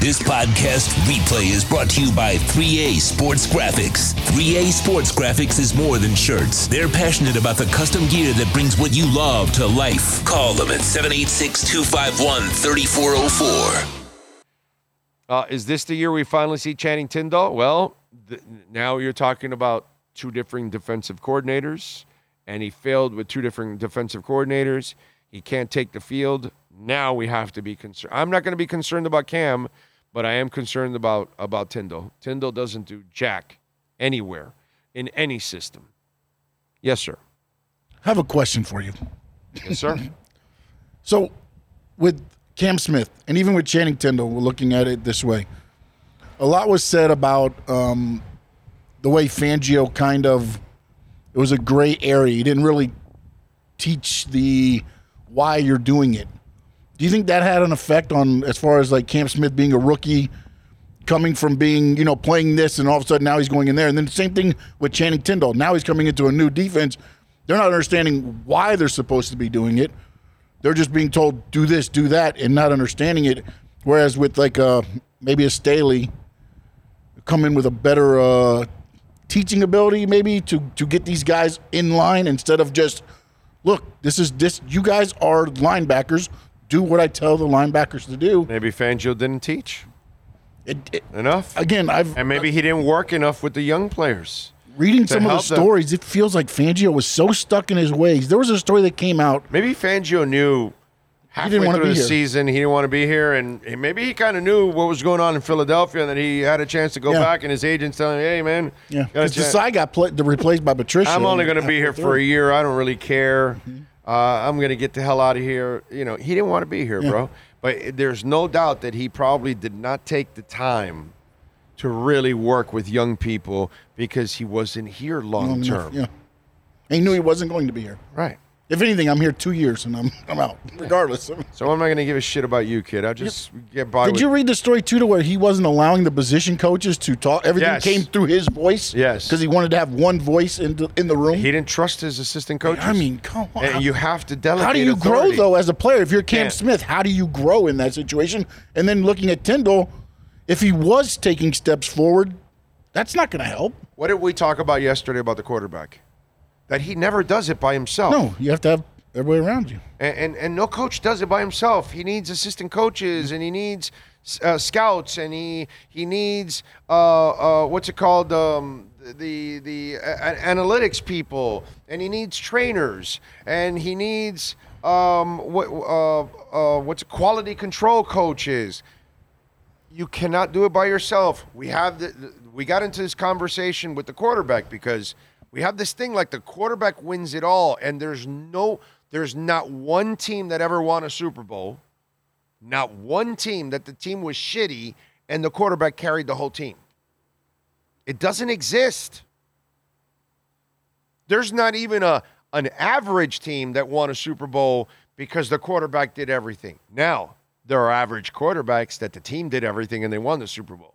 This podcast replay is brought to you by 3A Sports Graphics. 3A Sports Graphics is more than shirts. They're passionate about the custom gear that brings what you love to life. Call them at 786 251 3404. Uh, is this the year we finally see Channing Tindall? Well, th- now you're talking about two different defensive coordinators, and he failed with two different defensive coordinators. He can't take the field. Now we have to be concerned. I'm not going to be concerned about Cam, but I am concerned about about Tindall. Tindall doesn't do jack anywhere in any system. Yes, sir. I have a question for you. Yes, sir. So, with Cam Smith and even with Channing Tindall, we're looking at it this way. A lot was said about um, the way Fangio kind of it was a gray area. He didn't really teach the why you're doing it. Do you think that had an effect on as far as like Cam Smith being a rookie, coming from being you know playing this, and all of a sudden now he's going in there, and then the same thing with Channing Tindall. Now he's coming into a new defense. They're not understanding why they're supposed to be doing it. They're just being told do this, do that, and not understanding it. Whereas with like uh, maybe a Staley, come in with a better uh, teaching ability, maybe to to get these guys in line instead of just look. This is this. You guys are linebackers. Do what I tell the linebackers to do. Maybe Fangio didn't teach It, it, enough, again, I've and maybe he didn't work enough with the young players. reading some of the help them. stories. It feels like Fangio was so stuck in his ways. There was a story that came out. Maybe Fangio knew halfway didn't wanna through be the here. season he didn't want to be here, and maybe he kind of knew what was going on in Philadelphia, and that he had a chance to go Yeah. back, and his agent's telling him, "Hey, man, Yeah, because Desai got pla replaced by Patricia. I'm only going to be here for a year. I don't really care. Mm-hmm. Uh, I'm going to get the hell out of here." You know, he didn't want to be here, Yeah. bro. But there's no doubt that he probably did not take the time to really work with young people because he wasn't here long term. Yeah, he knew he wasn't going to be here. Right. If anything, I'm here two years and I'm I'm out, regardless. So I'm not going to give a shit about you, kid. I just get by. Did with, you read the story too, to where he wasn't allowing the position coaches to talk? Everything Yes. came through his voice. Yes. because he wanted to have one voice in the, in the room. He didn't trust his assistant coaches. I mean, come on. And you have to delegate. how do you authority. grow though as a player? If you're Cam Can't. Smith, how do you grow in that situation? And then looking at Tindall, if he was taking steps forward, that's not going to help. What did we talk about yesterday about the quarterback? That he never does it by himself. No, you have to have everybody around you. And, and and no coach does it by himself. He needs assistant coaches, and he needs uh, scouts, and he he needs uh, uh, what's it called um, the the uh, analytics people, and he needs trainers, and he needs um, what uh, uh, what's it, quality control coaches. You cannot do it by yourself. We have the- we got into this conversation with the quarterback because we have this thing like the quarterback wins it all, and there's no, there's not one team that ever won a Super Bowl, not one team that the team was shitty and the quarterback carried the whole team. It doesn't exist. There's not even a an average team that won a Super Bowl because the quarterback did everything. Now, there are average quarterbacks that the team did everything and they won the Super Bowl.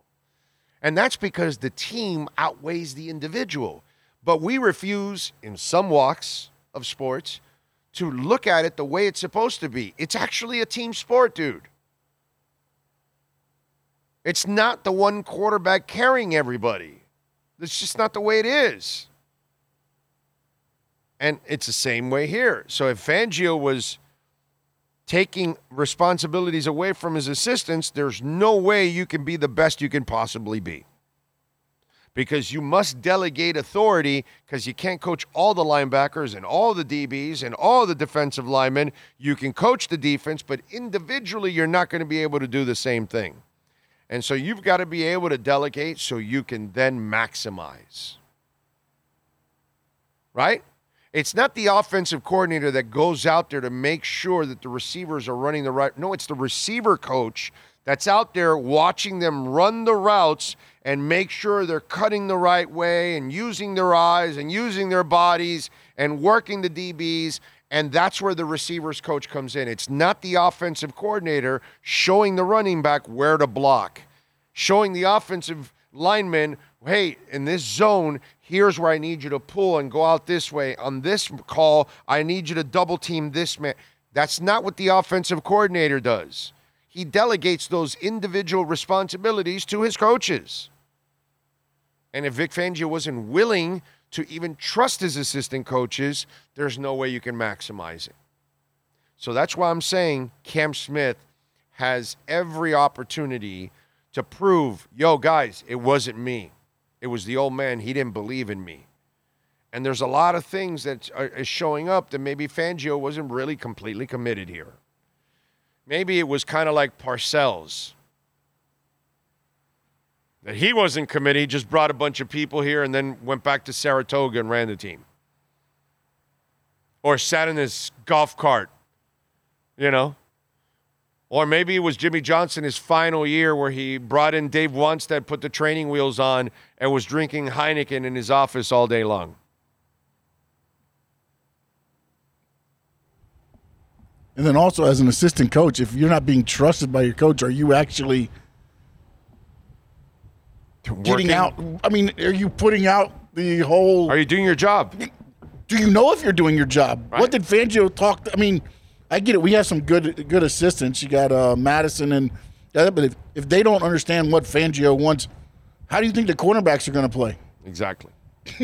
And that's because the team outweighs the individual. But we refuse, in some walks of sports, to look at it the way it's supposed to be. It's actually a team sport, dude. It's not the one quarterback carrying everybody. That's just not the way it is. And it's the same way here. So if Fangio was taking responsibilities away from his assistants, there's no way you can be the best you can possibly be. Because you must delegate authority because you can't coach all the linebackers and all the DBs and all the defensive linemen. You can coach the defense, but individually, you're not going to be able to do the same thing. And so you've got to be able to delegate so you can then maximize. Right? It's not the offensive coordinator that goes out there to make sure that the receivers are running the right. No, it's the receiver coach that's out there watching them run the routes and make sure they're cutting the right way and using their eyes and using their bodies and working the DBs. And that's where the receivers coach comes in. It's not the offensive coordinator showing the running back where to block, showing the offensive lineman, hey, in this zone, here's where I need you to pull and go out this way. On this call, I need you to double team this man. That's not what the offensive coordinator does. He delegates those individual responsibilities to his coaches. And if Vic Fangio wasn't willing to even trust his assistant coaches, there's no way you can maximize it. So that's why I'm saying Cam Smith has every opportunity to prove, yo, guys, it wasn't me. It was the old man. He didn't believe in me. And there's a lot of things that are showing up that maybe Fangio wasn't really completely committed here. Maybe it was kind of like Parcells. That he wasn't committee, just brought a bunch of people here and then went back to Saratoga and ran the team. Or sat in his golf cart, you know? Or maybe it was Jimmy Johnson his final year where he brought in Dave Wannstedt, put the training wheels on, and was drinking Heineken in his office all day long. And then also as an assistant coach, if you're not being trusted by your coach, are you actually getting out? I mean, are you putting out the whole? Are you doing your job? do you know if you're doing your job? Right. What did Fangio talk? I mean, I get it. We have some good good assistants. You got uh, Madison and but if, if they don't understand what Fangio wants, how do you think the cornerbacks are going to play? Exactly.